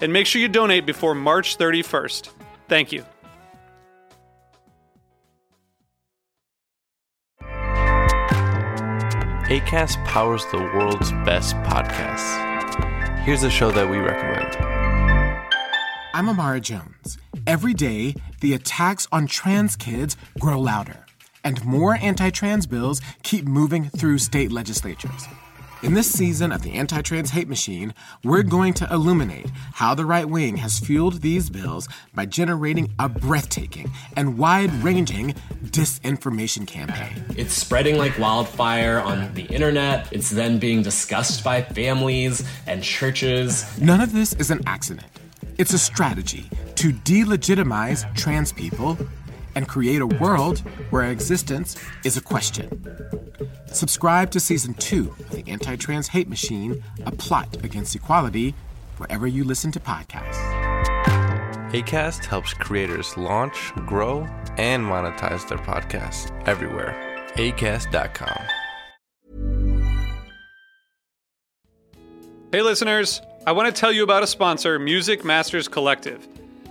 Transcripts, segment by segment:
And make sure you donate before March 31st. Thank you. ACAST powers the world's best podcasts. Here's a show that we recommend. I'm Amara Jones. Every day, the attacks on trans kids grow louder, and more anti trans bills keep moving through state legislatures. In this season of the Anti Trans Hate Machine, we're going to illuminate how the right wing has fueled these bills by generating a breathtaking and wide ranging disinformation campaign. It's spreading like wildfire on the internet, it's then being discussed by families and churches. None of this is an accident. It's a strategy to delegitimize trans people and create a world where existence is a question. Subscribe to season two of the Anti Trans Hate Machine, a plot against equality, wherever you listen to podcasts. ACAST helps creators launch, grow, and monetize their podcasts everywhere. ACAST.com. Hey, listeners. I want to tell you about a sponsor, Music Masters Collective.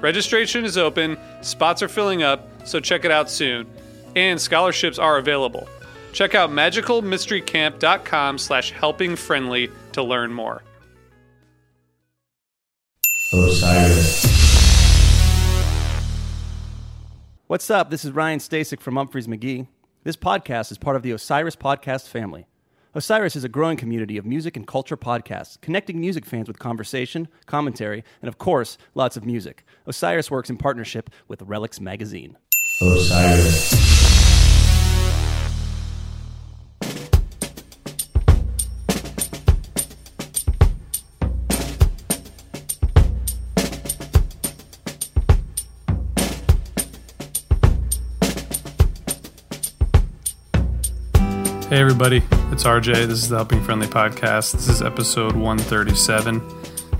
Registration is open, spots are filling up, so check it out soon. And scholarships are available. Check out magicalmysterycamp.com slash helpingfriendly to learn more. Osiris. What's up? This is Ryan Stasik from Umphrey's McGee. This podcast is part of the Osiris Podcast family. Osiris is a growing community of music and culture podcasts, connecting music fans with conversation, commentary, and of course, lots of music. Osiris works in partnership with Relix Magazine. Osiris. Everybody, it's RJ. This is the Helping Friendly Podcast. This is episode 137.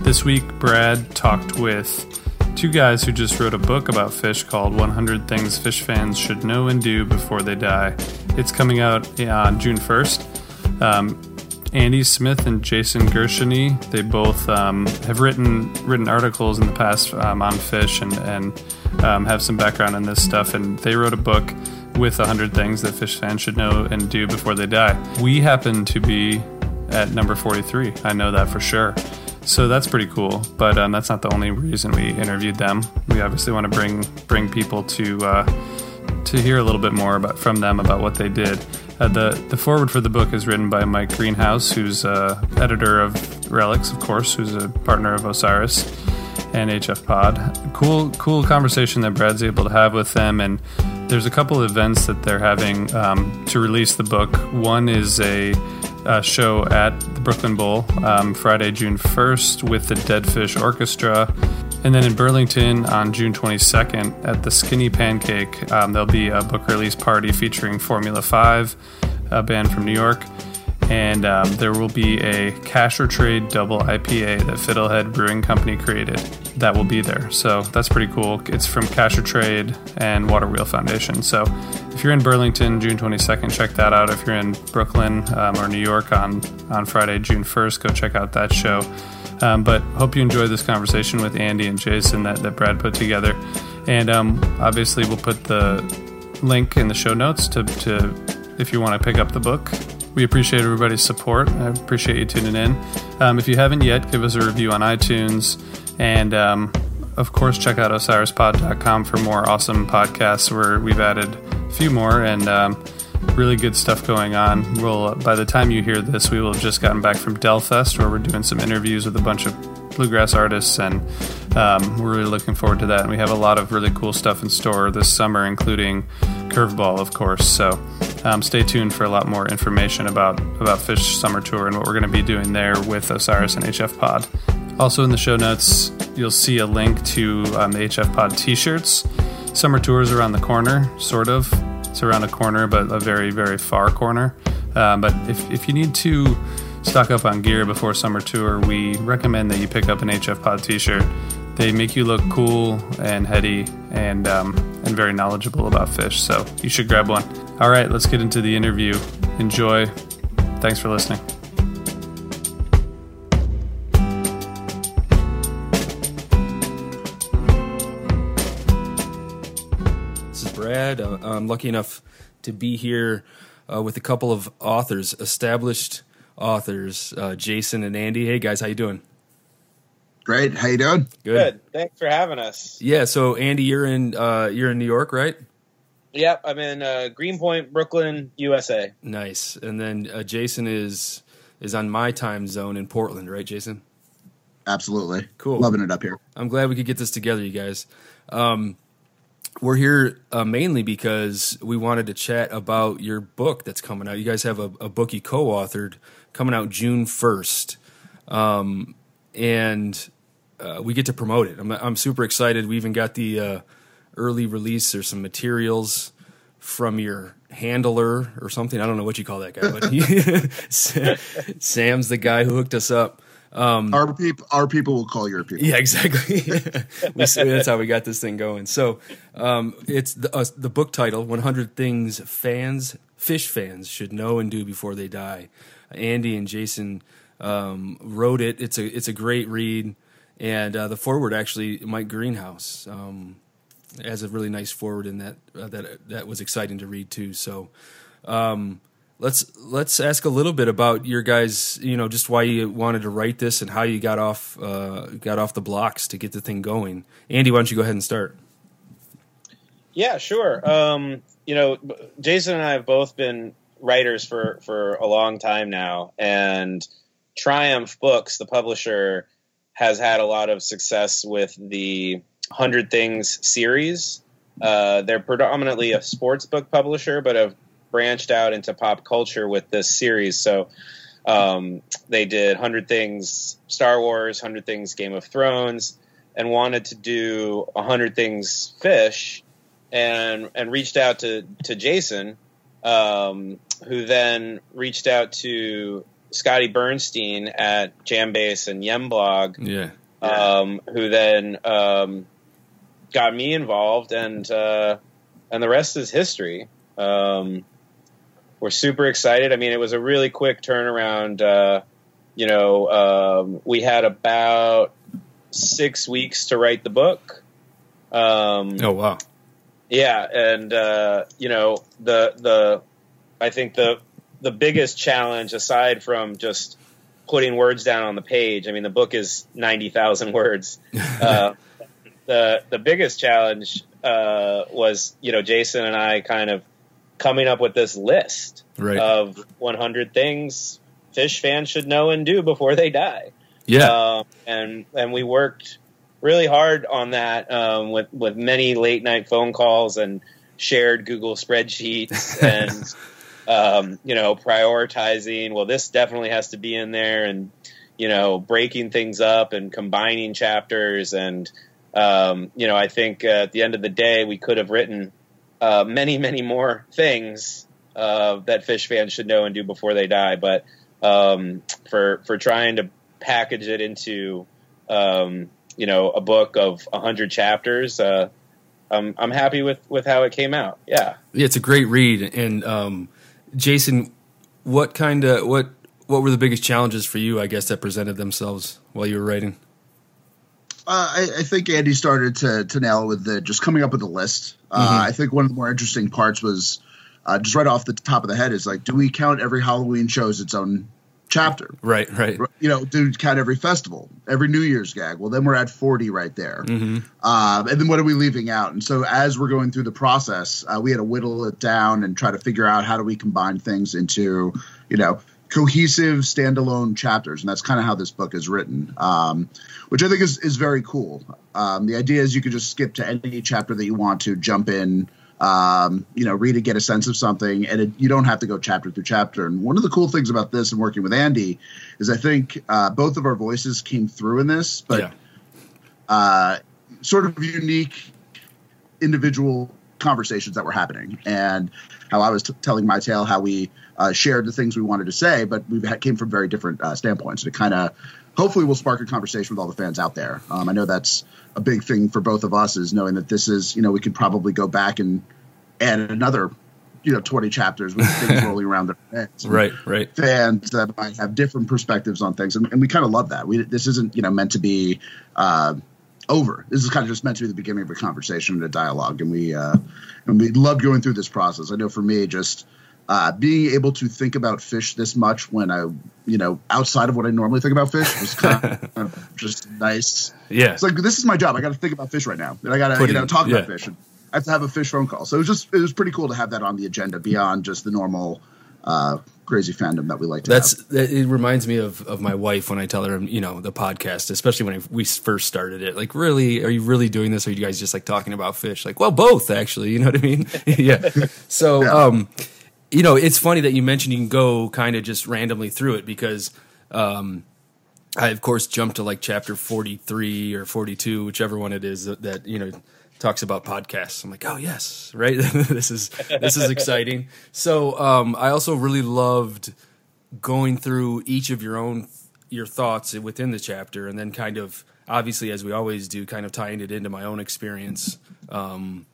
This week, Brad talked with two guys who just wrote a book about Phish called 100 Things Phish Fans Should Know and Do Before They Die. It's coming out on June 1st. Um, Andy Smith and Jason Gershuny, they both um, have written written articles in the past um, on Phish and, and um, have some background in this stuff. And they wrote a book with 100 things that Phish fans should know and do before they die. We happen to be at number 43. I know that for sure. So that's pretty cool, but um, that's not the only reason we interviewed them. We obviously want to bring bring people to uh, to hear a little bit more about from them about what they did. Uh, the the forward for the book is written by Mike Greenhouse, who's uh, editor of Relix, of course, who's a partner of Osiris and HF Pod. Cool cool conversation that Brad's able to have with them, and there's a couple of events that they're having um, to release the book. One is a, a show at the Brooklyn Bowl um, Friday, June 1st, with the Dead Fish Orchestra. And then in Burlington on June 22nd at the Skinny Pancake, um, there'll be a book release party featuring Formula 5, a band from New York. And um, there will be a cash or trade double IPA that Fiddlehead Brewing Company created that will be there. So that's pretty cool. It's from Cash or Trade and Water Wheel Foundation. So if you're in Burlington, June 22nd, check that out. If you're in Brooklyn um, or New York on, on Friday, June 1st, go check out that show. Um, but hope you enjoyed this conversation with Andy and Jason that, that Brad put together. And um, obviously, we'll put the link in the show notes to, to if you want to pick up the book. We appreciate everybody's support. I appreciate you tuning in. Um, if you haven't yet, give us a review on iTunes. And um, of course, check out osirispod.com for more awesome podcasts where we've added a few more and um, really good stuff going on. We'll, by the time you hear this, we will have just gotten back from Delfest where we're doing some interviews with a bunch of bluegrass artists, and um, we're really looking forward to that. And we have a lot of really cool stuff in store this summer, including Curveball, of course. So um, stay tuned for a lot more information about about Phish Summer Tour and what we're going to be doing there with Osiris and HF Pod. Also in the show notes, you'll see a link to um, the HF Pod T-shirts. Summer Tour is around the corner, sort of. It's around a corner, but a very very far corner. Um, but if if you need to stock up on gear before summer tour, we recommend that you pick up an HF Pod T-shirt. They make you look cool and heady and um, and very knowledgeable about Phish. So you should grab one. All right, let's get into the interview. Enjoy. Thanks for listening. Brad. Uh, I'm lucky enough to be here uh, with a couple of authors, established authors, uh, Jason and Andy. Hey guys, how you doing? Great. How you doing? Good. Thanks for having us. Yeah. So Andy, you're in uh, you're in New York, right? Yep, I'm in uh, Greenpoint, Brooklyn, USA. Nice. And then uh, Jason is is on my time zone in Portland, right, Jason? Absolutely. Cool. Loving it up here. I'm glad we could get this together, you guys. Um, we're here uh, mainly because we wanted to chat about your book that's coming out. You guys have a, a book you co-authored coming out June 1st. Um, and uh, we get to promote it. I'm, I'm super excited. We even got the uh, early release. There's some materials from your handler or something. I don't know what you call that guy, but he, Sam's the guy who hooked us up. Um, our people, our people will call your people. Yeah, exactly. we, that's how we got this thing going. So um, it's the, uh, the book title: "100 Things Fans, Phish Fans Should Know and Do Before They Die." Andy and Jason um, wrote it. It's a it's a great read, and uh, the forward actually Mike Greenhouse um, has a really nice forward in that uh, that that was exciting to read too. So. Um, let's let's ask a little bit about your guys. You know, just why you wanted to write this and how you got off uh, got off the blocks to get the thing going. Andy, why don't you go ahead and start? Yeah, sure. Um, you know, Jason and I have both been writers for for a long time now, and Triumph Books, the publisher, has had a lot of success with the Hundred Things series. Uh, they're predominantly a sports book publisher, but have branched out into pop culture with this series. So um, they did Hundred Things Star Wars, Hundred Things Game of Thrones, and wanted to do Hundred Things Phish, and and reached out to to Jason um, who then reached out to Scotty Bernstein at Jambase and Yemblog, Yeah. um, who then um, got me involved, and uh, and the rest is history. Um, we're super excited. I mean, it was a really quick turnaround. Uh, you know, um, we had about six weeks to write the book. Um, Oh wow. yeah, and uh, you know the the I think the the biggest challenge aside from just putting words down on the page. I mean, the book is ninety thousand words. Uh, the the biggest challenge uh, was you know Jason and I kind of coming up with this list Right. of one hundred things Phish fans should know and do before they die Yeah. um, and and we worked really hard on that um, with with many late night phone calls and shared Google spreadsheets and um, you know prioritizing. Well, this definitely has to be in there, and you know breaking things up and combining chapters, and um, you know I think uh, at the end of the day we could have written uh, many many more things uh, that Phish fans should know and do before they die, but um, for for trying to package it into um, you know a book of hundred chapters. Uh, I'm I'm happy with with how it came out. Yeah. Yeah, it's a great read. And um, Jason, what kind of what what were the biggest challenges for you? I guess that presented themselves while you were writing. Uh, I, I think Andy started to to nail it with the just coming up with a list. Uh, I think one of the more interesting parts was uh, just right off the top of the head is like, do we count every Halloween show as its own chapter? Right, right. You know, do we count every festival, every New Year's gag? Well, then we're at forty right there. Um, and then what are we leaving out? And so as we're going through the process, uh, we had to whittle it down and try to figure out how do we combine things into, you know, cohesive standalone chapters. And that's kind of how this book is written, um, which I think is, is very cool. Um, the idea is you could just skip to any chapter that you want to, jump in, um, you know, read it, get a sense of something, and it, you don't have to go chapter through chapter. And one of the cool things about this and working with Andy is I think uh, both of our voices came through in this, but yeah. uh, sort of unique individual conversations that were happening and how I was t- telling my tale, how we uh, shared the things we wanted to say, but we came from very different uh, standpoints. And it kind of hopefully will spark a conversation with all the fans out there. Um, I know that's a big thing for both of us is knowing that this is, you know, we could probably go back and add another, you know, 20 chapters with things rolling around their heads. Right, right. fans that might have different perspectives on things, and, and we kind of love that. We this isn't you know meant to be uh, over. This is kind of just meant to be the beginning of a conversation and a dialogue, and we uh, and we love going through this process. I know for me, just uh, being able to think about Phish this much when I you know outside of what I normally think about Phish was kind of just nice. Yeah. It's like this is my job. I got to think about Phish right now, and I got to you know talk yeah. about Phish. And I have to have a Phish phone call. So it was just it was pretty cool to have that on the agenda beyond just the normal uh, crazy fandom that we like to That's have. it. Reminds me of, of my wife when I tell her, you know, the podcast, especially when I, we first started it. Like, really, are you really doing this? Or are you guys just like talking about Phish? Like, well, both actually. You know what I mean? yeah. So, um, you know, it's funny that you mentioned you can go kind of just randomly through it because, um, I of course jumped to like chapter forty three or forty two, whichever one it is that, that you know talks about podcasts. I'm like, oh yes, right. this is this is exciting. So um, I also really loved going through each of your own your thoughts within the chapter, and then kind of obviously as we always do, kind of tying it into my own experience. Um,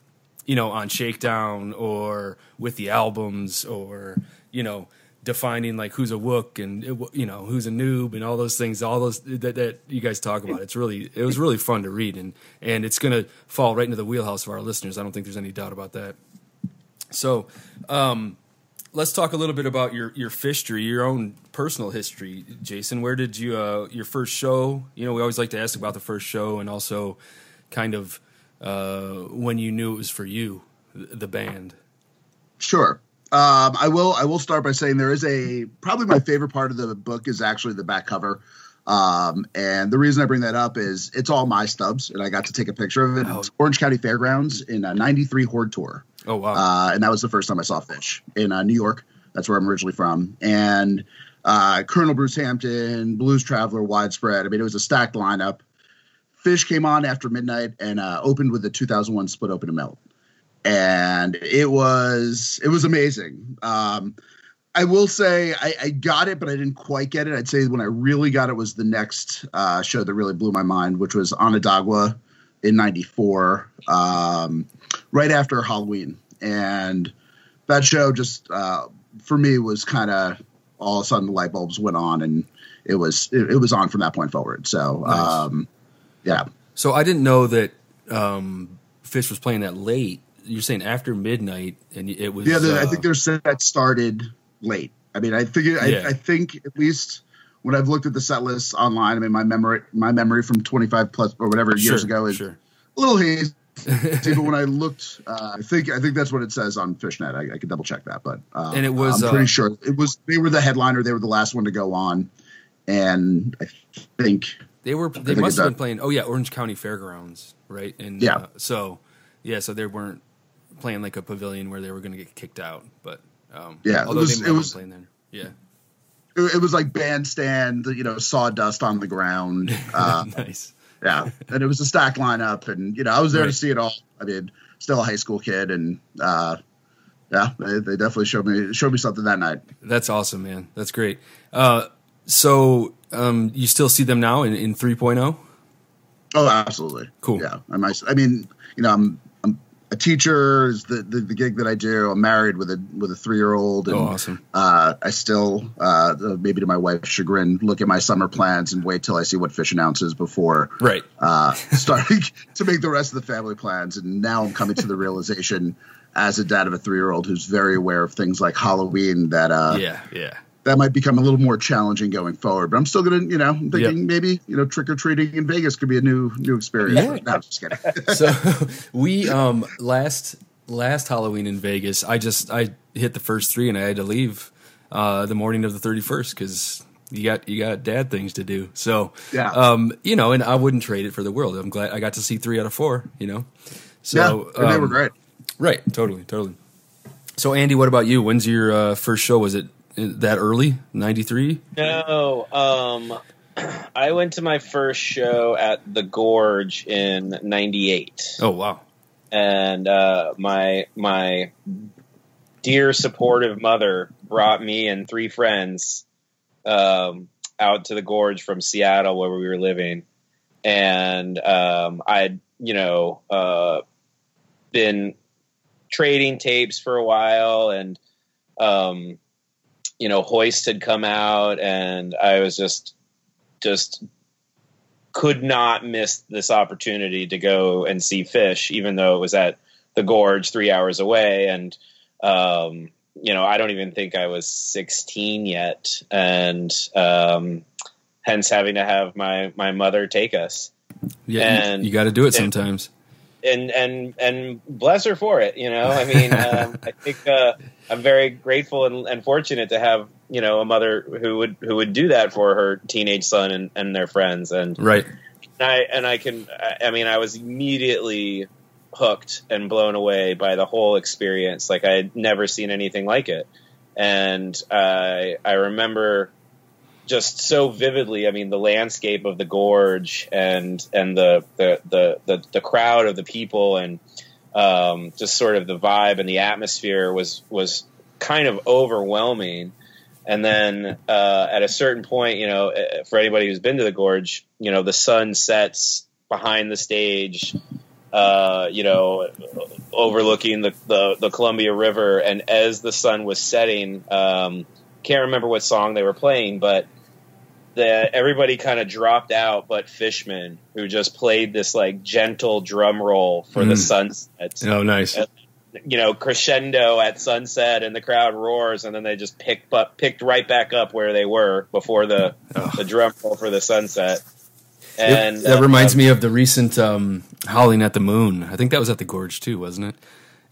you know, on Shakedown or with the albums or, you know, defining like who's a wook and, uh, you know, who's a noob and all those things, all those that, that you guys talk about. It's really, it was really fun to read and, and it's going to fall right into the wheelhouse of our listeners. I don't think there's any doubt about that. So, um, let's talk a little bit about your, your history, your own personal history, Jason. Where did you, uh, your first show, you know, we always like to ask about the first show and also kind of, uh, when you knew it was for you, the band. Sure. Um, I will. I will start by saying there is a probably my favorite part of the book is actually the back cover. Um, and the reason I bring that up is it's all my stubs, and I got to take a picture of it. It's Orange County Fairgrounds in a '93 Horde tour. Oh wow! Uh, and that was the first time I saw Phish in uh, New York. That's where I'm originally from. And uh, Colonel Bruce Hampton, Blues Traveler, Widespread. I mean, it was a stacked lineup. Phish came on after midnight and uh, opened with the 2001 Split Open and Melt. And it was it was amazing. Um, I will say I, I, got it, but I didn't quite get it. I'd say when I really got it was the next uh, show that really blew my mind, which was Onondaga in '94, um, right after Halloween, and that show just uh, for me was kind of all of a sudden the light bulbs went on, and it was it, it was on from that point forward. So nice. um, yeah. So I didn't know that um, Phish was playing that late. You're saying after midnight, and it was yeah. The, uh, I think their set started late. I mean, I think I, yeah. I, think at least when I've looked at the set list online, I mean, my memory my memory from 25 plus or whatever years ago is sure. a little hazy. but when I looked, uh, I think I think that's what it says on Phish.net. I, I could double check that, but um, and it was I'm pretty uh, sure it was they were the headliner. They were the last one to go on, and I think they were they must have been playing. Oh yeah, Orange County Fairgrounds, right? And yeah, uh, so yeah, so they weren't playing like a pavilion where they were going to get kicked out, but um, yeah, although it was, they it was playing there. Yeah. It, it, was like bandstand, you know, sawdust on the ground. Uh, nice. Yeah, and it was a stack lineup, and you know, I was there right. to see it all. I mean, still a high school kid, and uh, yeah, they, they, definitely showed me showed me something that night. That's awesome, man. That's great. Uh, so, um, you still see them now in, in 3.0? Oh, absolutely. Cool. Yeah, I, I mean, you know, I'm a teacher is the, the, the, gig that I do. I'm married with a with a three year old. Oh, awesome! Uh, I still, uh, maybe to my wife's chagrin, look at my summer plans and wait till I see what Phish announces before right uh, starting to make the rest of the family plans. And now I'm coming to the realization, as a dad of a three year old who's very aware of things like Halloween, that uh, yeah, yeah, that might become a little more challenging going forward. But I'm still gonna, you know, I'm thinking yep. maybe you know trick or treating in Vegas could be a new new experience. Yeah. No, just kidding. so we um last last Halloween in Vegas, I just I hit the first three and I had to leave uh, the morning of the 31st because you got you got dad things to do. So yeah, um, you know, and I wouldn't trade it for the world. I'm glad I got to see three out of four. You know, so yeah, they um, were great. Right, totally, totally. So Andy, what about you? When's your uh, first show? Was it that early? 93? No. Um, I went to my first show at the Gorge in 98. Oh, wow. And uh, my my dear supportive mother brought me and three friends um, out to the Gorge from Seattle where we were living. And um, I'd, you know, uh, been trading tapes for a while and um, you know, Hoist had come out, and I was just, just could not miss this opportunity to go and see Phish, even though it was at the Gorge, three hours away, and um, you know, I don't even think I was 16 yet, and um, hence having to have my my mother take us. Yeah, and, you, you got to do it sometimes and and and bless her for it. You know, I mean, um, I think uh, I'm very grateful and, and, fortunate to have you know a mother who would who would do that for her teenage son and, and their friends. And right, and I and I can. I mean, I was immediately hooked and blown away by the whole experience. Like I had never seen anything like it, and I I remember just so vividly. I mean, the landscape of the gorge and and the the the the, the crowd of the people and um, just sort of the vibe and the atmosphere was was kind of overwhelming. And then uh, at a certain point, you know, uh, for anybody who's been to the gorge, you know, the sun sets behind the stage. Uh, you know, overlooking the, the, the Columbia River, and as the sun was setting, um, can't remember what song they were playing, but that everybody kind of dropped out, but Fishman, who just played this like gentle drum roll for mm. the sunset. Oh, nice. And, you know, crescendo at sunset, and the crowd roars, and then they just picked up, picked right back up where they were before the oh. the drum roll for the sunset. And it, that uh, reminds um, me of the recent um, Howling at the Moon. I think that was at the Gorge too, wasn't it?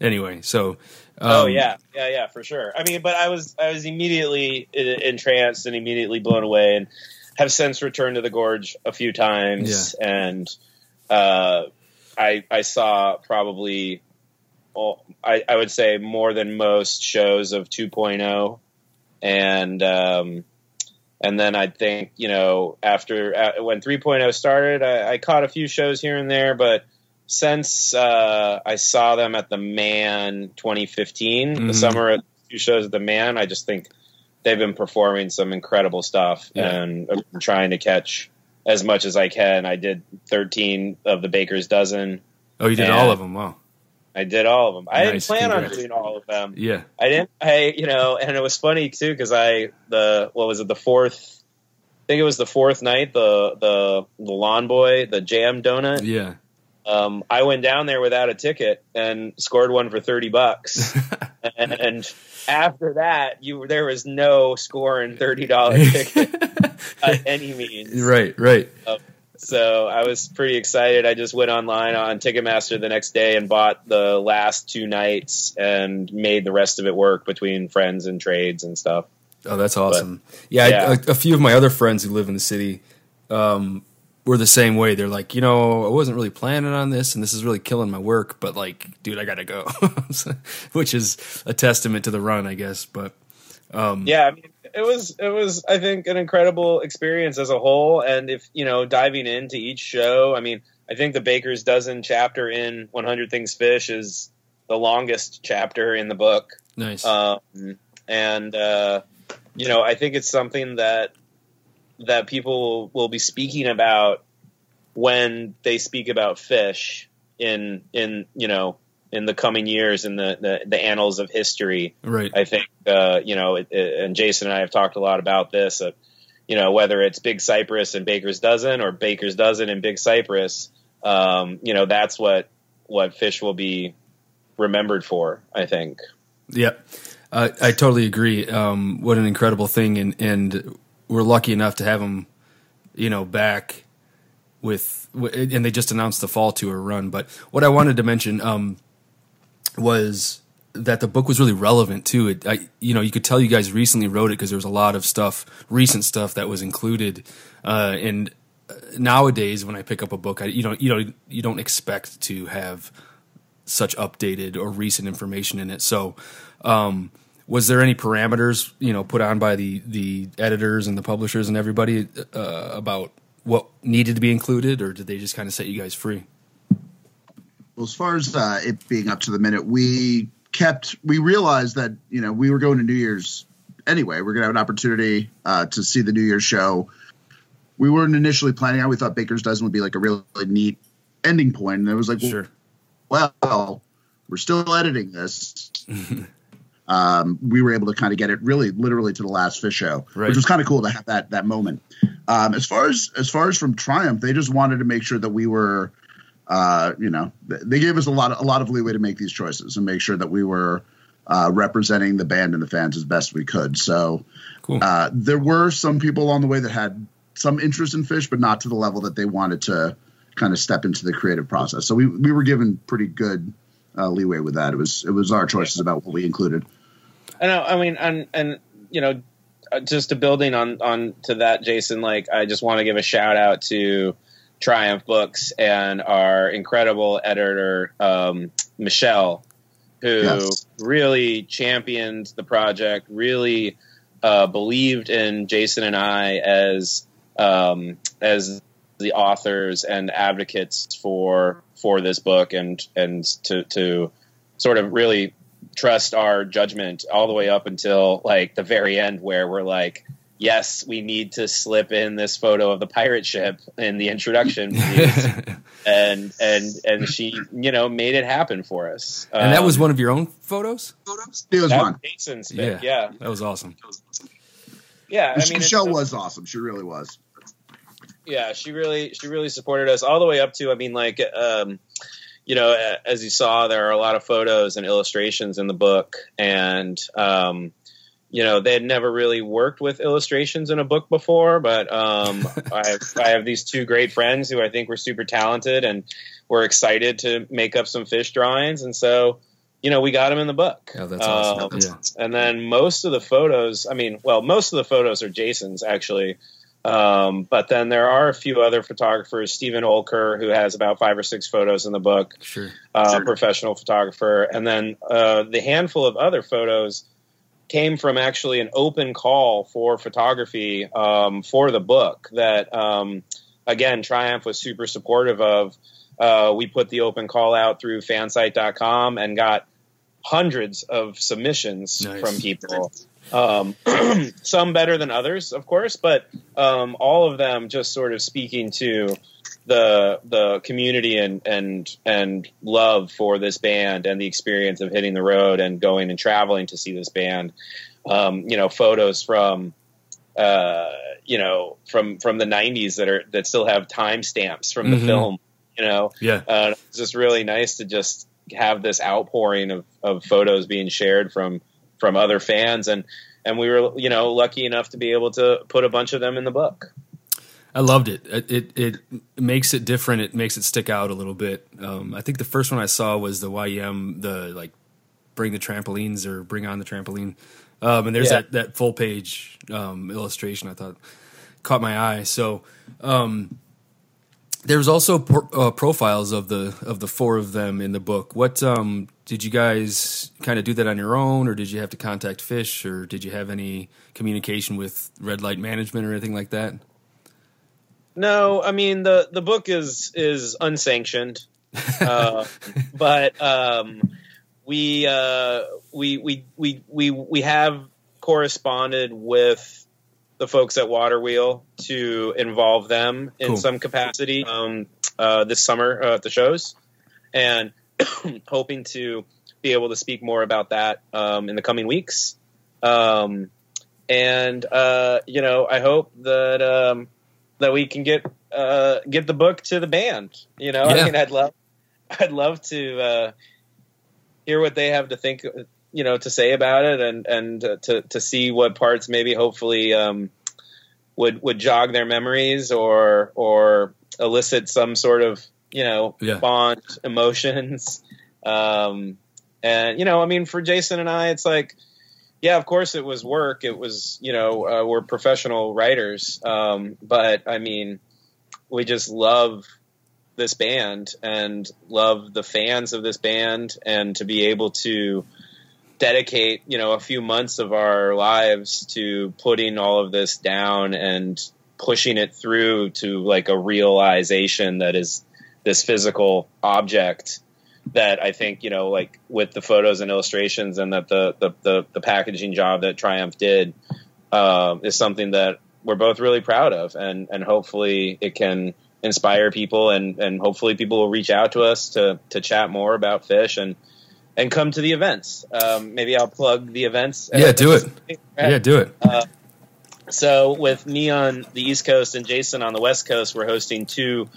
Anyway, so oh um, yeah, yeah, yeah, for sure. I mean, but I was I was immediately entranced and immediately blown away, and have since returned to the gorge a few times, yeah. and uh, I I saw probably well, I, I would say more than most shows of 2.0, and um, and then I think you know after uh, when 3.0 started, I, I, caught a few shows here and there, but since uh, I saw them at the Man 2015, Mhm. the summer at two shows at the Man, I just think they've been performing some incredible stuff, Yeah. and been trying to catch as much as I can. I did 13 of the Baker's dozen. Oh, you did all of them. Wow. I did all of them. I didn't plan congrats. on doing all of them. Yeah. I didn't. I you know, and it was funny too because I the what was it the fourth? I think it was the fourth night. The the the lawn boy, the jam donut. Yeah. Um, I went down there without a ticket and scored one for thirty bucks. and, and after that, you there was no scoring thirty dollar ticket by any means. right. Right. So I was pretty excited. I just went online on Ticketmaster the next day and bought the last two nights and made the rest of it work between friends and trades and stuff. Oh, that's awesome. yeah, yeah. I, a, a few of my other friends who live in the city um, were the same way. They're like, you know, I wasn't really planning on this, and this is really killing my work. But like, dude, I gotta go, which is a testament to the run, I guess. But um, Yeah, I mean, it was it was I think an incredible experience as a whole. And if you know diving into each show, I mean, I think the Baker's Dozen chapter in 100 Things Phish is the longest chapter in the book. nice. um, and uh, you know I think it's something that that people will be speaking about when they speak about Phish in in you know in the coming years in the the, the annals of history. right. I think uh, you know, it, it- and Jason and I have talked a lot about this. Uh, you know, whether it's Big Cypress and Baker's Dozen or Baker's Dozen and Big Cypress, um, you know, that's what what Phish will be remembered for. I think. Yeah, uh, I totally agree. Um, what an incredible thing, and and we're lucky enough to have him, you know, back with, and they just announced the fall tour run. But what I wanted to mention um, was that the book was really relevant too. It, I, you know, you could tell you guys recently wrote it because there was a lot of stuff, recent stuff that was included, uh, and nowadays when I pick up a book, I, you know, you know, you don't expect to have such updated or recent information in it. So, um, was there any parameters, you know, put on by the the editors and the publishers and everybody uh, about what needed to be included, or did they just kind of set you guys free? Well, as far as uh, it being up to the minute, we kept. We realized that you know we were going to New Year's anyway. We're gonna have an opportunity uh, to see the New Year's show. We weren't initially planning on. We thought Baker's Dozen would be like a really neat ending point, and it was like, Sure. well, we're still editing this. um, we were able to kind of get it really, literally to the last Phish show, Right. which was kind of cool to have that that moment. Um, as far as as far as from Triumph, they just wanted to make sure that we were, uh, you know, they gave us a lot of, a lot of leeway to make these choices and make sure that we were uh, representing the band and the fans as best we could. So Cool. uh, there were some people along the way that had some interest in Phish, but not to the level that they wanted to kind of step into the creative process. So we we were given pretty good uh, leeway with that. It was it was our choices about what we included. I know. I mean, and and you know, uh, just to building on on to that, Jason. Like, I just want to give a shout out to Triumph Books and our incredible editor um, Michelle, who Yes. really championed the project. Really uh, believed in Jason and I as um, as the authors and advocates for for this book, and and to to sort of really trust our judgment all the way up until like the very end where we're like yes we need to slip in this photo of the pirate ship in the introduction and and and she you know made it happen for us and that was Um, one of your own photos. photos It was that fun. was Jason's pick, yeah that was awesome. yeah i mean Michelle was awesome. She really was. Yeah she really she really supported us all the way up to i mean like um you know as you saw there are a lot of photos and illustrations in the book and um you know they had never really worked with illustrations in a book before but um I, have, I have these two great friends who i think were super talented and were excited to make up some Phish drawings and so you know we got them in the book Oh, that's awesome. Um, yeah. and then most of the photos i mean well most of the photos are jason's actually um, but then there are a few other photographers stephen olker who has about five or six photos in the book Sure. uh, professional photographer and then uh, the handful of other photos came from actually an open call for photography um, for the book that um, again triumph was super supportive of uh, we put the open call out through fansite.com and got hundreds of submissions Nice. from people. Um, some better than others, of course, but um, all of them just sort of speaking to the the community and and and love for this band and the experience of hitting the road and going and traveling to see this band. Um, you know, photos from uh, you know from from the '90s that are that still have timestamps from the Mhm. film. You know, Yeah. uh, it's just really nice to just have this outpouring of, of photos being shared from from other fans and and we were you know lucky enough to be able to put a bunch of them in the book I loved it. It, it. it makes it different. It makes it stick out a little bit. Um, I think the first one I saw was the YM, the like bring the trampolines or bring on the trampoline. Um, and there's Yeah. that, that full page um, illustration I thought caught my eye. So um, there's also por- uh, profiles of the of the four of them in the book. What um, did you guys kind of do that on your own, or did you have to contact Phish, or did you have any communication with Red Light Management or anything like that? no i mean the the book is is unsanctioned uh, but um we uh we we we we we have corresponded with the folks at Waterwheel to involve them in Cool. some capacity um, uh, this summer uh, at the shows, and hoping to be able to speak more about that um, in the coming weeks. Um, and uh, you know, I hope that um, that we can get uh, get the book to the band. You know, Yeah. I mean, I'd love I'd love to uh, hear what they have to think you know to say about it and and uh, to to see what parts maybe hopefully um, would would jog their memories or or elicit some sort of you know Yeah. bond emotions. Um, and you know I mean for Jason and I it's like yeah of course it was work. It was you know uh, we're professional writers. Um, but I mean we just love this band and love the fans of this band and to be able to dedicate you know a few months of our lives to putting all of this down and pushing it through to like a realization that is this physical object that I think you know like with the photos and illustrations and that the the the, the packaging job that Triumph did um, is something that we're both really proud of. And and hopefully it can inspire people and and hopefully people will reach out to us to to chat more about Phish and and come to the events. Um, maybe I'll plug the events. Yeah, do it. Yeah, do it. So with me on the East Coast and Jason on the West Coast, we're hosting two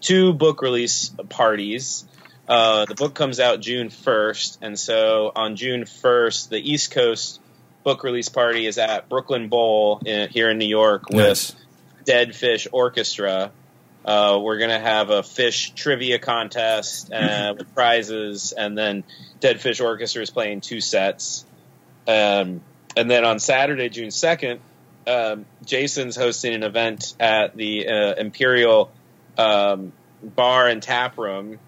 two book release parties. Uh, the book comes out June first, and so on June first, the East Coast book release party is at Brooklyn Bowl in, here in New York with Yes. Dead Fish Orchestra. Uh, we're gonna have a Phish trivia contest uh, with prizes, and then Dead Phish Orchestra is playing two sets. Um, and then on Saturday, June second, um, Jason's hosting an event at the uh, Imperial um, Bar and Tap Room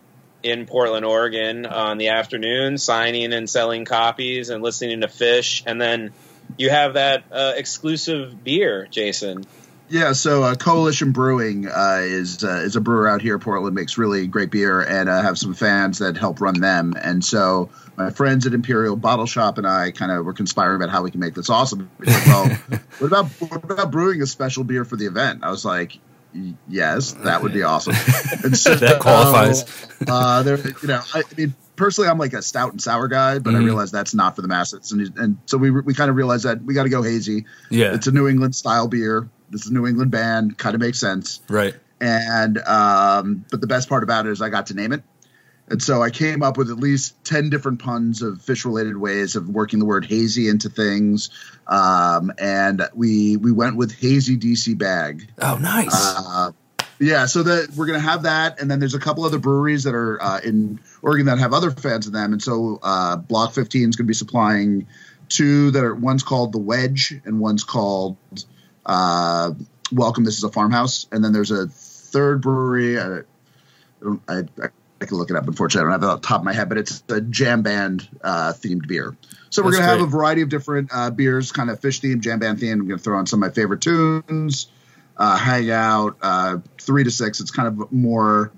in Portland, Oregon, on the afternoon, signing and selling copies and listening to Fish. And then you have that uh, exclusive beer, Jason. Yeah, so uh, Coalition Brewing uh, is uh, is a brewer out here. in Portland makes really great beer, and uh, have some fans that help run them. And so my friends at Imperial Bottle Shop and I kind of were conspiring about how we can make this awesome. We said, well, what about what about brewing a special beer for the event? I was like, yes, that would be awesome. And so, That qualifies. Uh, there, you know, I, I mean, personally, I'm like a stout and sour guy, but Mhm. I realize that's not for the masses, and and so we we kind of realized that we got to go hazy. Yeah. It's a New England style beer. This is a New England band. Kind of makes sense. Right. And um, but the best part about it is I got to name it. And so I came up with at least ten different puns of Phish-related ways of working the word hazy into things, um, and we we went with hazy DC bag. Oh, nice. Uh, yeah, so that we're gonna have that, and then there's a couple other breweries that are uh, in Oregon that have other fans in them, and so uh, Block 15 is gonna be supplying two that are one's called the Wedge and one's called uh, Welcome. This is a farmhouse, and then there's a third brewery. I, I, don't- I, I can look it up. Unfortunately, I don't have it off the top of my head, but it's a jam band uh, themed beer. So we're gonna have a variety of different uh, beers, kind of Phish themed, jam band themed. I'm gonna throw on some of my favorite tunes uh, hang out uh, three to six. It's kind of more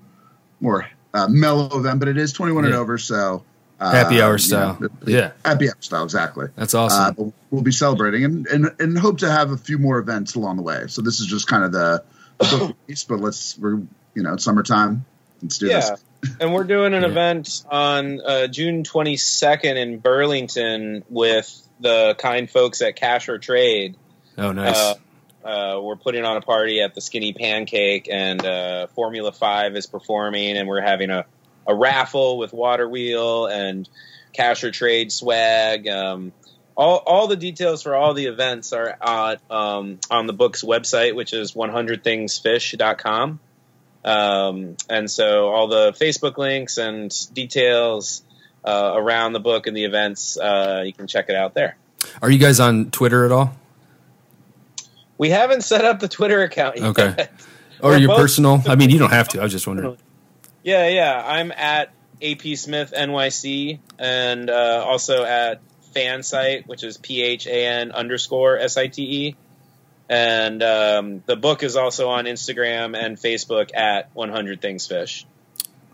more uh, mellow event, but it is 21 and over, so uh, Happy hour you style. know, Yeah. happy hour style, exactly. That's awesome. Uh, we'll be celebrating and, and and hope to have a few more events along the way. So this is just kind of the, the book but let's we're you know it's summertime. Let's do Yeah. this. and we're doing an Yeah. event on uh, June 22nd in Burlington with the kind folks at Cash or Trade. oh, nice. Uh, uh, we're putting on a party at the Skinny Pancake, and uh, Formula Five is performing, and we're having a, a raffle with Water Wheel and Cash or Trade swag. Um, all, all the details for all the events are at, um, on the book's website, which is 100thingsphish.com. Um, and so all the Facebook links and details uh, around the book and the events, uh, you can check it out there. Are you guys on Twitter at all? We haven't set up the Twitter account yet. Okay. Or We're your personal? I mean, you don't have to. I was just wondering. Yeah, yeah. I'm at AP Smith NYC and uh, also at Phansite, which is P H A N underscore S I T E. And um, the book is also on Instagram and Facebook at 100 Things Phish.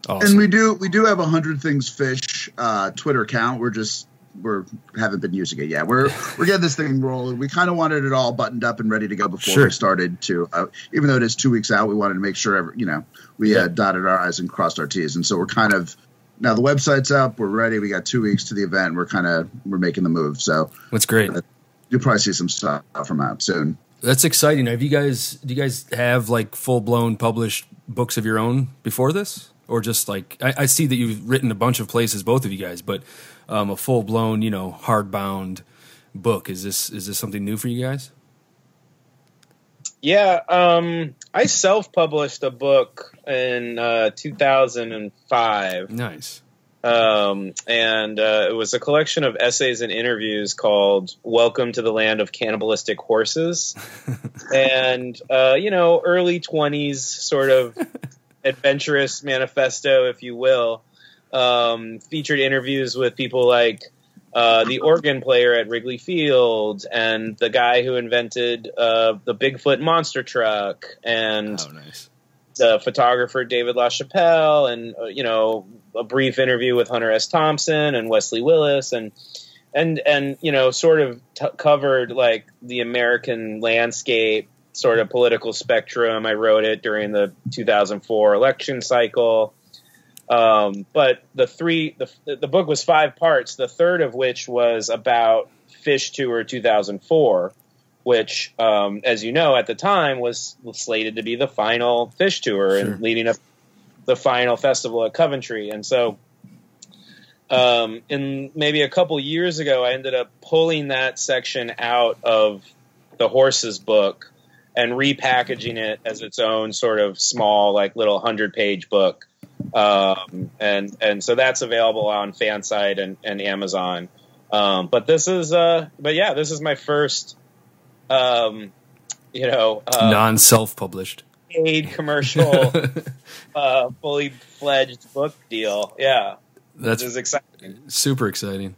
Awesome. And we do we do have a hundred things Phish uh, Twitter account. We're just we're haven't been using it yet. We're we're getting this thing rolling. We kind of wanted it all buttoned up and ready to go before Sure. we started to. Uh, even though it is two weeks out, we wanted to make sure every, you know we uh, dotted our i's and crossed our t's. And so we're kind of now the website's up. We're ready. We got two weeks to the event. We're kind of we're making the move. So That's great. you'll probably see some stuff from out soon. That's exciting. Have you guys? Do you guys have like full blown published books of your own before this, or just like I, I see that you've written a bunch of places, both of you guys, but um, a full blown, you know, hardbound book is this is this something new for you guys? Yeah, um, I self published a book in uh, 2005. Nice. um, and uh, it was a collection of essays and interviews called "Welcome to the Land of Cannibalistic Horses," and uh, you know, early twenties sort of adventurous manifesto, if you will. Um, featured interviews with people like uh, the organ player at Wrigley Field and the guy who invented uh, the Bigfoot monster truck and Oh, nice. the photographer David LaChapelle, and uh, you know a brief interview with Hunter S. Thompson and Wesley Willis, and and and you know sort of t- covered like the American landscape, sort of political spectrum. I wrote it during the 2004 election cycle. Um, but the three, the, the book was five parts. The third of which was about Phish Tour 2004, which, um, as you know, at the time was slated to be the final Phish Tour Sure. and leading up the final festival at Coventry. And so, um, in maybe a couple years ago, I ended up pulling that section out of the horses book and repackaging it as its own sort of small, like little hundred page book. Um, and and so that's available on Phansite and, and Amazon. Um, but this is, uh, but yeah, this is my first, um, you know, uh, Non self published. paid commercial, uh, fully fledged book deal. Yeah, That's is exciting. super exciting.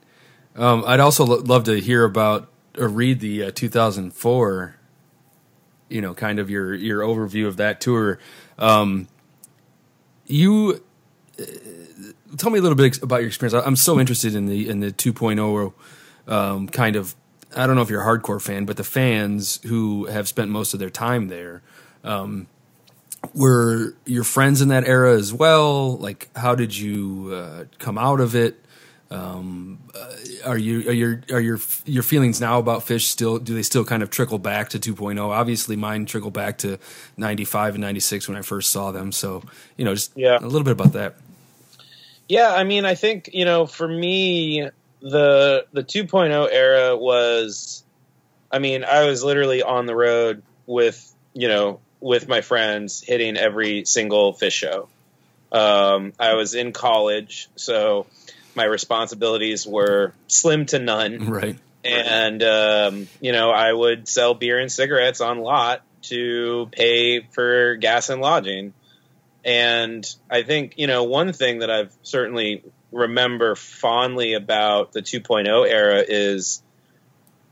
Um, I'd also lo- love to hear about or read the uh, 2004. You know, kind of your your overview of that tour. Um, you uh, tell me a little bit about your experience. I- I'm so interested in the in the 2.0 um, kind of. I don't know if you're a hardcore fan, but the fans who have spent most of their time there. Um, were your friends in that era as well? Like, how did you uh, come out of it? Um, uh, are you are your are your your feelings now about Phish still? Do they still kind of trickle back to 2.0? Obviously, mine trickle back to 95 and 96 when I first saw them. So, you know, just Yeah. a little bit about that. Yeah, I mean, I think you know, for me, the the 2.0 era was, I mean, I was literally on the road with you know with my friends, hitting every single Phish show. Um, I was in college, so my responsibilities were slim to none. Right. and um, you know I would sell beer and cigarettes on lot to pay for gas and lodging. And I think you know one thing that I've certainly remember fondly about the 2.0 era is,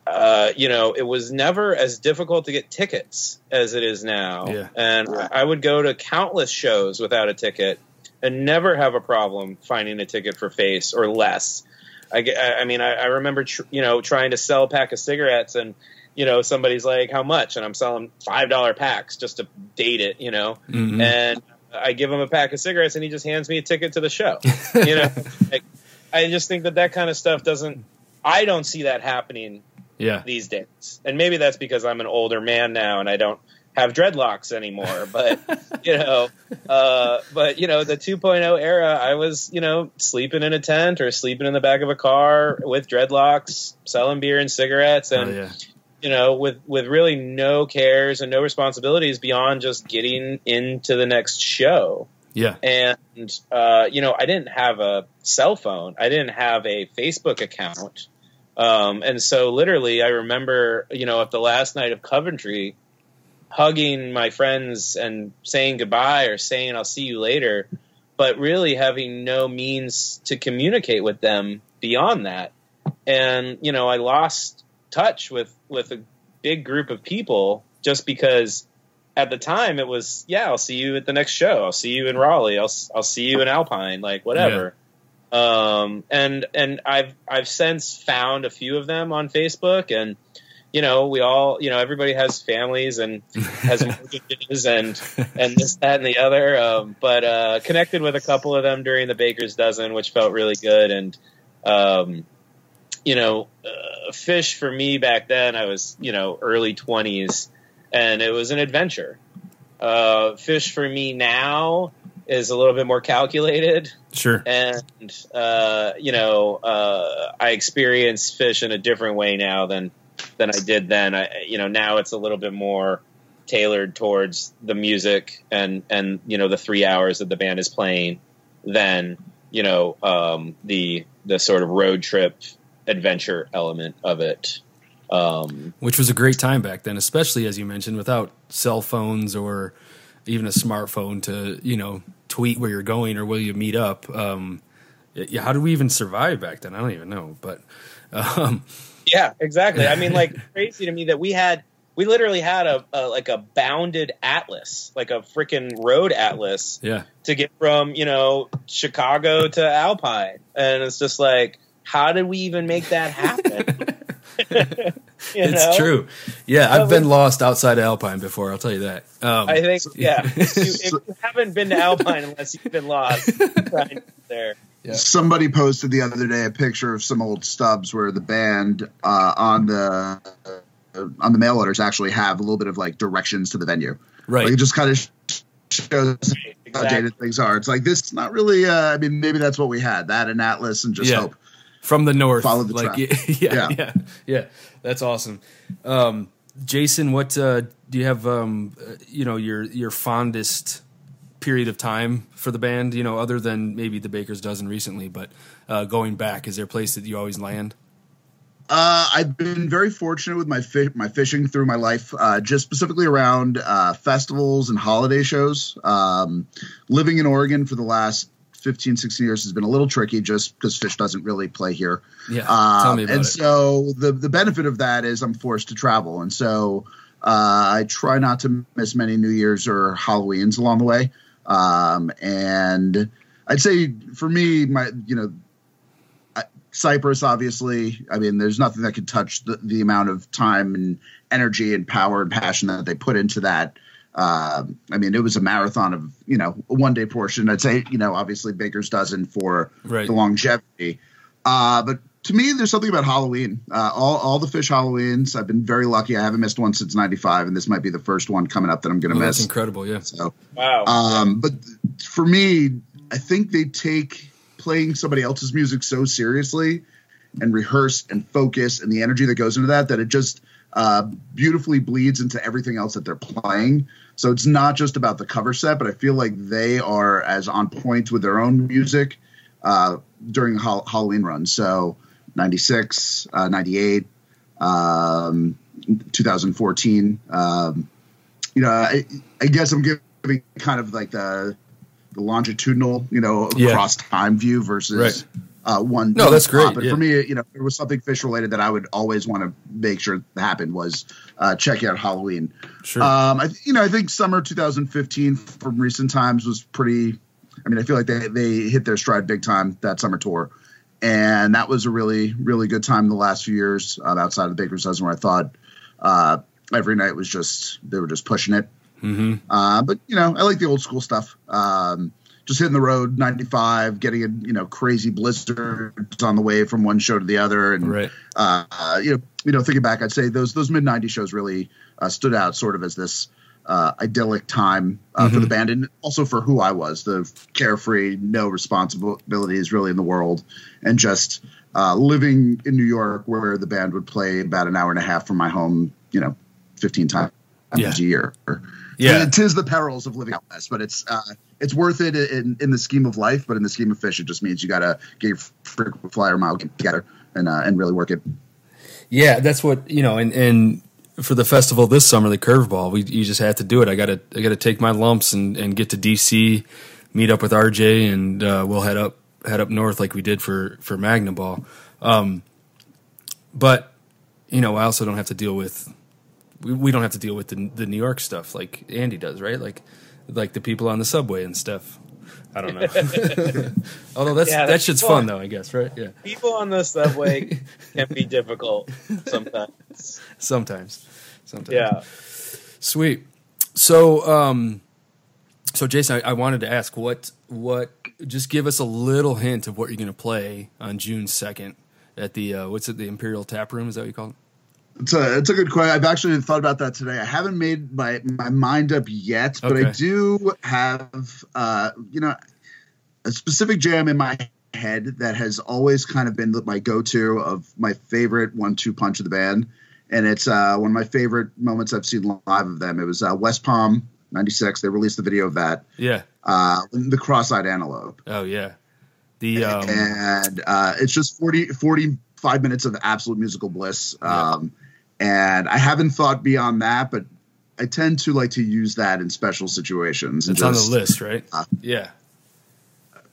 uh, you know, it was never as difficult to get tickets as it is now. Yeah. And I would go to countless shows without a ticket. And never have a problem finding a ticket for face or less. I, I mean, I, I remember, tr- you know, trying to sell a pack of cigarettes and, you know, somebody's like, how much? And I'm selling $5 packs just to date it, you know, Mhm. and I give him a pack of cigarettes and he just hands me a ticket to the show. you know, like, I just think that that kind of stuff doesn't, I don't see that happening Yeah. these days. And maybe that's because I'm an older man now and I don't have dreadlocks anymore. But you know, uh, but you know, the 2.0 era, I was you know sleeping in a tent or sleeping in the back of a car with dreadlocks, selling beer and cigarettes, and Oh, yeah. you know, with with really no cares and no responsibilities beyond just getting into the next show Yeah. and uh, you know i didn't have a cell phone i didn't have a facebook account um, and so literally i remember you know at the last night of coventry hugging my friends and saying goodbye or saying i'll see you later but really having no means to communicate with them beyond that. And you know i lost touch with with a big group of people just because at the time it was yeah i'll see you at the next show. I'll see you in raleigh. I'll, I'll see you in alpine like whatever. Um and and i've i've since found a few of them on facebook and you know we all you know everybody has families and has mortgages and and this that and the other um but uh connected with a couple of them during the baker's dozen which felt really good and um you know uh, Phish for me back then i was you know early 20s and it was an adventure. Uh, Phish for me now is a little bit more calculated, Sure. and uh, you know, uh, I experience Phish in a different way now than than I did then. I, you know, now it's a little bit more tailored towards the music and and you know the three hours that the band is playing than you know um, the the sort of road trip adventure element of it. Um, Which was a great time back then, especially as you mentioned, without cell phones or even a smartphone to, you know, tweet where you're going or where you meet up. Um, how did we even survive back then? I don't even know. But um, Yeah, exactly. I mean, like crazy to me that we had we literally had a, a like a bounded atlas, like a freaking road atlas yeah, to get from you know Chicago to Alpine, and it's just like, how did we even make that happen? It's know? true. Yeah, I've been lost outside of Alpine before. I'll tell you that. Um, I think, yeah. If you, if you haven't been to Alpine unless you've been lost, trying to get there. Somebody posted the other day a picture of some old stubs where the band uh, on the uh, on the mail orders actually have a little bit of like directions to the venue. right. Like it just kind of shows how Exactly. dated things are. It's like this is not really. Uh, I mean, maybe that's what we had that and Atlas and just Yeah. hope. from the north. Follow the like, track. yeah, yeah, Yeah. yeah, yeah. That's awesome. Um, Jason, what uh, do you have? Um, uh, you know, your your fondest period of time for the band. You know, other than maybe the Baker's dozen recently, but uh, going back, is there a place that you always land? Uh, I've been very fortunate with my fi- my fishing through my life, uh, just specifically around uh, festivals and holiday shows. Um, living in Oregon for the last 15, 16 years has been a little tricky just because Phish doesn't really play here. Yeah, Um, tell me about and it. so the the benefit of that is I'm forced to travel, and so uh, I try not to miss many New Year's or Halloweens along the way. Um, and I'd say for me, my you know, Cypress obviously. I mean, there's nothing that could touch the, the amount of time and energy and power and passion that they put into that. Um, I mean, it was a marathon of you know a one day portion. I'd say you know obviously Baker's dozen for Right. the longevity. Uh, but to me, there's something about Halloween. Uh, all, all the Phish Halloweens, I've been very lucky. I haven't missed one since '95, and this might be the first one coming up that I'm going to Oh, that's miss. incredible. Yeah, So, Wow. um, but for me, I think they take playing somebody else's music so seriously and rehearse and focus and the energy that goes into that that it just uh, beautifully bleeds into everything else that they're playing. So it's not just about the cover set, but I feel like they are as on point with their own music uh, during the Halloween run. So 96, uh, 98, um, 2014. Um, you know, I, I guess I'm giving kind of like the the longitudinal, you know, Yeah. across time view versus Right. uh, one. No, that's great, But yeah. for me, you know, there was something Phish related that I would always want to make sure happened was uh, checking out Halloween. sure. Um, I, you know, I think summer 2015 from recent times was pretty I mean, I feel like they they hit their stride big time that summer tour, and that was a really really good time the last few years um, outside of the Baker's dozen where I thought uh, every night was just they were just pushing it. Mm-hmm. Uh, but you know, I like the old school stuff. Um, just hitting the road 95 getting in you know crazy blizzards on the way from one show to the other and Right. uh, you know you know thinking back i'd say those those mid 90s shows really uh, stood out sort of as this uh, idyllic time uh, for the band and also for who i was the carefree no responsibilities really in the world and just uh, living in new york where the band would play about an hour and a half from my home you know 15 times Yeah. a year Yeah. it is the perils of living out west, but it's uh, it's worth it in, in the scheme of life. But in the scheme of Phish, it just means you got to get your frequent flyer mile together and uh, and really work it. Yeah, that's what you know, and and for the festival this summer, the curveball, we you just had to do it. I gotta I gotta take my lumps and and get to DC, meet up with RJ, and uh, we'll head up head up north like we did for for Magnaball. Um, but you know, I also don't have to deal with we, we don't have to deal with the the New York stuff like Andy does, right? Like like the people on the subway and stuff. I don't know. Although that's Yeah, that that's shit's fun. fun though, I guess, right? Yeah. People on the subway can be difficult sometimes. Sometimes. Sometimes. Yeah. Sweet. So, um, so Jason, I, I wanted to ask what, what, just give us a little hint of what you're going to play on June 2nd at the, uh, what's it, the Imperial Tap Room? Is that what you call it? It's a it's a good question. I've actually thought about that today. I haven't made my my mind up yet, but I do have uh, you know a specific jam in my head that has always kind of been my go to of my favorite one two punch of the band, and it's uh, one of my favorite moments I've seen live of them. It was uh, West Palm '96. They released the video of that. Yeah. Uh, the cross-eyed antelope. Oh yeah. The, um, and uh, it's just 40, 45 minutes of absolute musical bliss. Um, and I haven't thought beyond that, but I tend to like to use that in special situations. it's on the list, right? uh, yeah.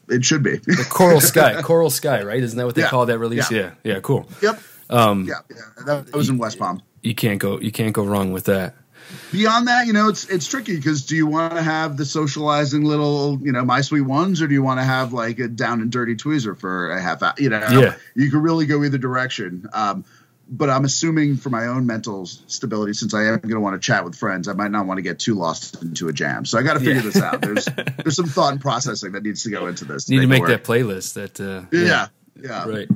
It should be. The Coral Sky, Coral Sky, right? Isn't that what they Yeah. call that release? Yeah. Yeah. Yeah. Cool. yep. Um, Yeah, yeah. That, that was in West Palm. you can't go, you can't go wrong with that. Beyond that, you know, it's it's tricky because do you want to have the socializing little, you know, my sweet ones, or do you want to have like a down and dirty tweezer for a half hour? You know, Yeah. you could really go either direction. Um, but I'm assuming for my own mental stability, since I am going to want to chat with friends, I might not want to get too lost into a jam. So I got to figure Yeah. this out. There's there's some thought and processing that needs to go into this. You need to make work. that playlist that, uh, Yeah, yeah. Right.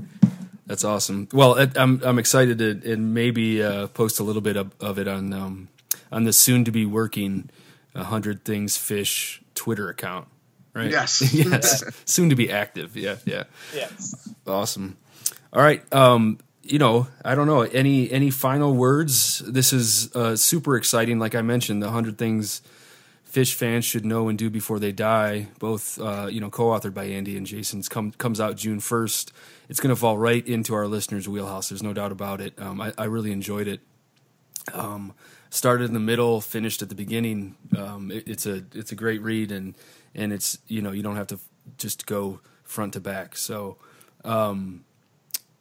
That's awesome. Well, I'm I'm excited to and maybe uh, post a little bit of, of it on um, on the soon to be working hundred things Phish Twitter account. Right. Yes. yes. Soon to be active. Yeah. Yeah. Yes. Awesome. All right. Um, you know, I don't know any any final words. This is uh, super exciting. Like I mentioned, the hundred things Phish fans should know and do before they die. Both, uh, you know, co-authored by Andy and Jason's come comes out June first. It's going to fall right into our listeners' wheelhouse. There's no doubt about it. Um, I, I really enjoyed it. Um, started in the middle, finished at the beginning. Um, it, it's a it's a great read, and and it's you know you don't have to just go front to back. So, um,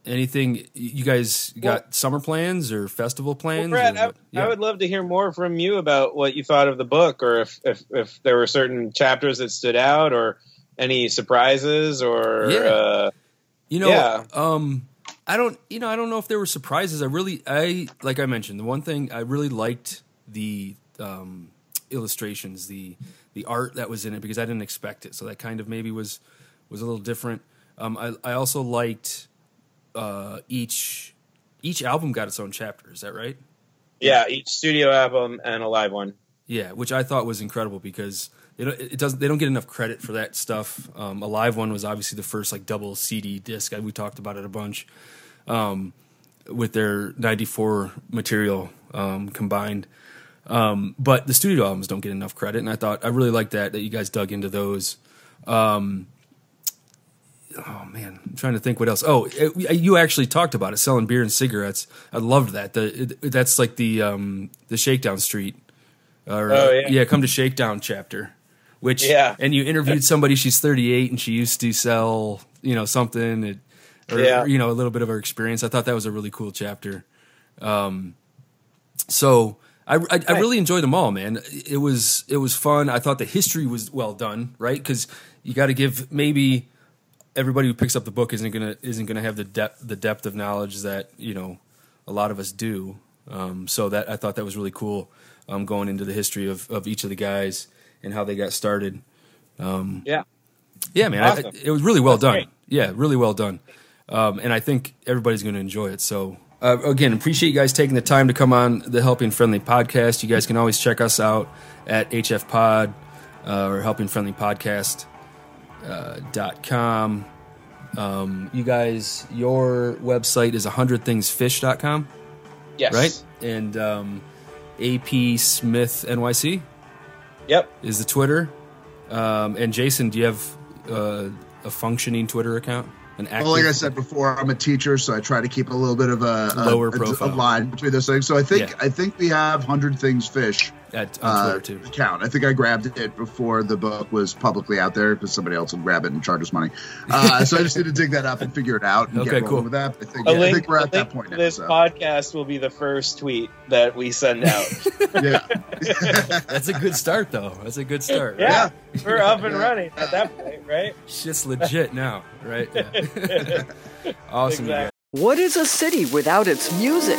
anything you guys got summer plans or festival Well, plans? Brad, or I. Yeah. I would love to hear more from you about what you thought of the book, or if, if, if there were certain chapters that stood out, or any surprises, or Yeah. uh, You know, Yeah. um, I don't, you know, I don't know if there were surprises. I really, I like I mentioned, the one thing I really liked the um, illustrations, the the art that was in it because I didn't expect it, so that kind of maybe was was a little different. Um, I I also liked uh, each each album got its own chapter. Is that right? yeah, each studio album and a live one. Yeah, which I thought was incredible because they don't, it doesn't they don't get enough credit for that stuff. Um, a live one was obviously the first like double CD disc. We talked about it a bunch um, with their '94 material um, combined. Um, but the studio albums don't get enough credit, and I thought I really liked that that you guys dug into those. Um, oh man, I'm trying to think what else. Oh, it, you actually talked about it, selling beer and cigarettes. I loved that. The it, that's like the um, the Shakedown Street. Or, Oh, uh, yeah. come to Shakedown chapter. Which Yeah. and you interviewed somebody. She's 38 and she used to sell you know something. It, or, Yeah. you know a little bit of her experience. I thought that was a really cool chapter. Um, so I, I, I really enjoyed them all, man. It was it was fun. I thought the history was well done, right? Because you got to give maybe everybody who picks up the book isn't gonna isn't gonna have the depth the depth of knowledge that you know a lot of us do. Um, so that I thought that was really cool. Um, going into the history of, of each of the guys and how they got started. Um, Yeah. yeah, man, I- Awesome. it was really well That's done. great. Yeah, really well done. Um, and I think everybody's going to enjoy it. So, uh, again, appreciate you guys taking the time to come on the Helping Friendly podcast. You guys can always check us out at HF Pod uh, or Helping Friendly Podcast dot com. Um, you guys, your website is 100thingsphish.com, Yes. right? And um, AP Smith NYC Yep. is the Twitter. Um, and Jason, do you have uh, a functioning Twitter account? An active? Well, like I said before, I'm a teacher, so I try to keep a little bit of a, a Lower a- profile. a line between those things. So I think Yeah. I think we have hundred things Phish at on uh, Twitter too. account. I think I grabbed it before the book was publicly out there because somebody else will grab it and charge us money. Uh, so I just need to dig that up and figure it out and Okay, get cool. with that. I think, A yeah, I think we're at that point to now. this so. podcast will be the first tweet that we send out. yeah. That's a good start, though. That's a good start. right? yeah, we're up and running at that point, right? Shit's legit now, right? Yeah. awesome, Exactly. What is a city without its music?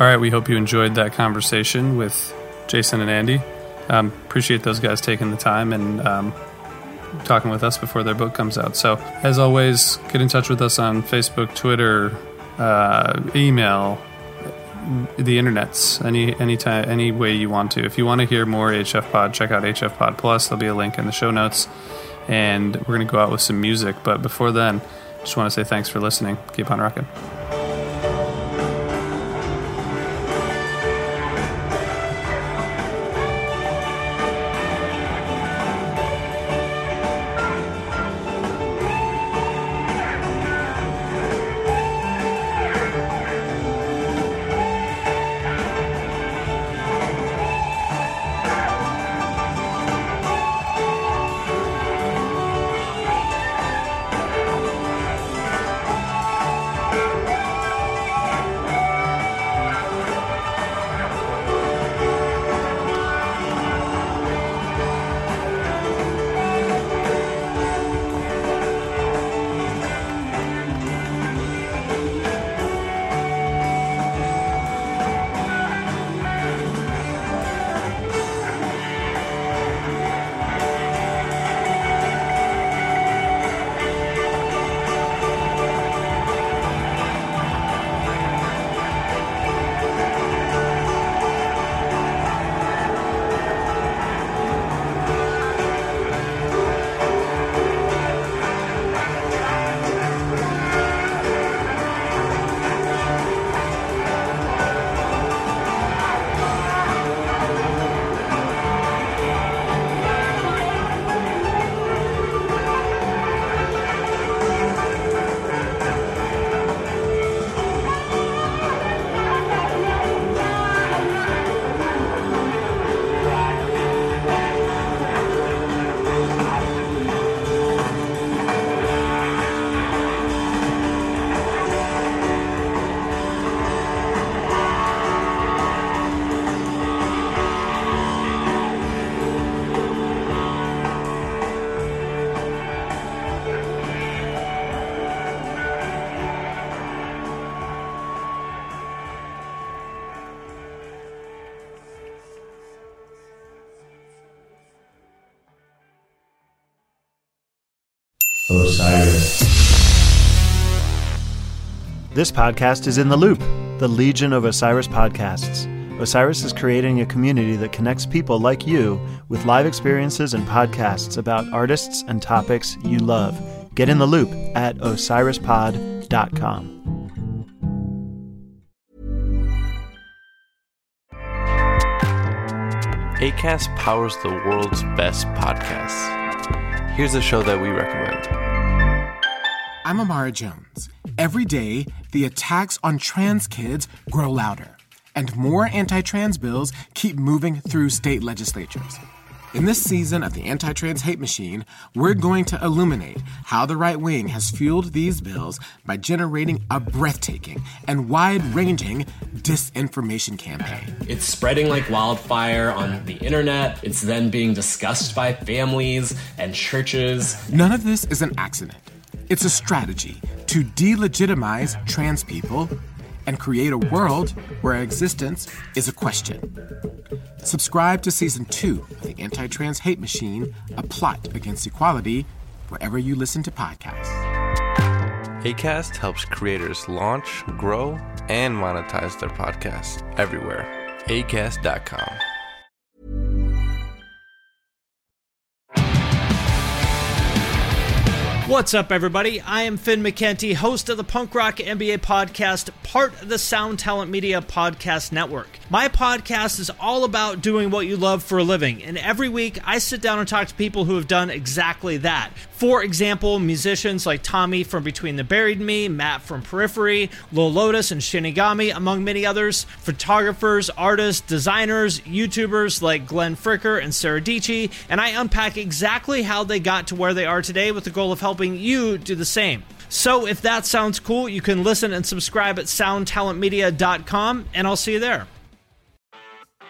All right, we hope you enjoyed that conversation with Jason and Andy. Um, appreciate those guys taking the time and um, talking with us before their book comes out. So, as always, get in touch with us on Facebook, Twitter, uh, email, the internets, any any time, any way you want to. If you want to hear more HF Pod, check out HF Pod Plus. There'll be a link in the show notes, and we're going to go out with some music. But before then, just want to say thanks for listening. Keep on rocking. This podcast is in the loop, the Legion of Osiris podcasts. Osiris is creating a community that connects people like you with live experiences and podcasts about artists and topics you love. Get in the loop at osirispod.com. ACAST powers the world's best podcasts. Here's a show that we recommend. I'm Amara Jones. Every day, the attacks on trans kids grow louder, and more anti trans bills keep moving through state legislatures. In this season of the Anti Trans Hate Machine, we're going to illuminate how the right wing has fueled these bills by generating a breathtaking and wide ranging disinformation campaign. It's spreading like wildfire on the internet. It's then being discussed by families and churches. None of this is an accident. It's a strategy to delegitimize trans people and create a world where existence is a question. Subscribe to season two of the Anti Trans Hate Machine, a plot against equality, wherever you listen to podcasts. ACAST helps creators launch, grow, and monetize their podcasts everywhere. ACAST.com. What's up, everybody? I am Finn McKenty, host of the Punk Rock MBA podcast, part of the Sound Talent Media Podcast Network. My podcast is all about doing what you love for a living, and every week I sit down and talk to people who have done exactly that. For example, musicians like Tommy from Between the Buried Me, Matt from Periphery, Lil Lotus and Shinigami, among many others, photographers, artists, designers, YouTubers like Glenn Fricker and Sarah Dici, and I unpack exactly how they got to where they are today with the goal of helping you do the same. So if that sounds cool, you can listen and subscribe at soundtalentmedia.com, and I'll see you there.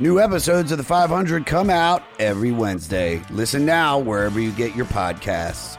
New episodes of The 500 come out every Wednesday. Listen now wherever you get your podcasts.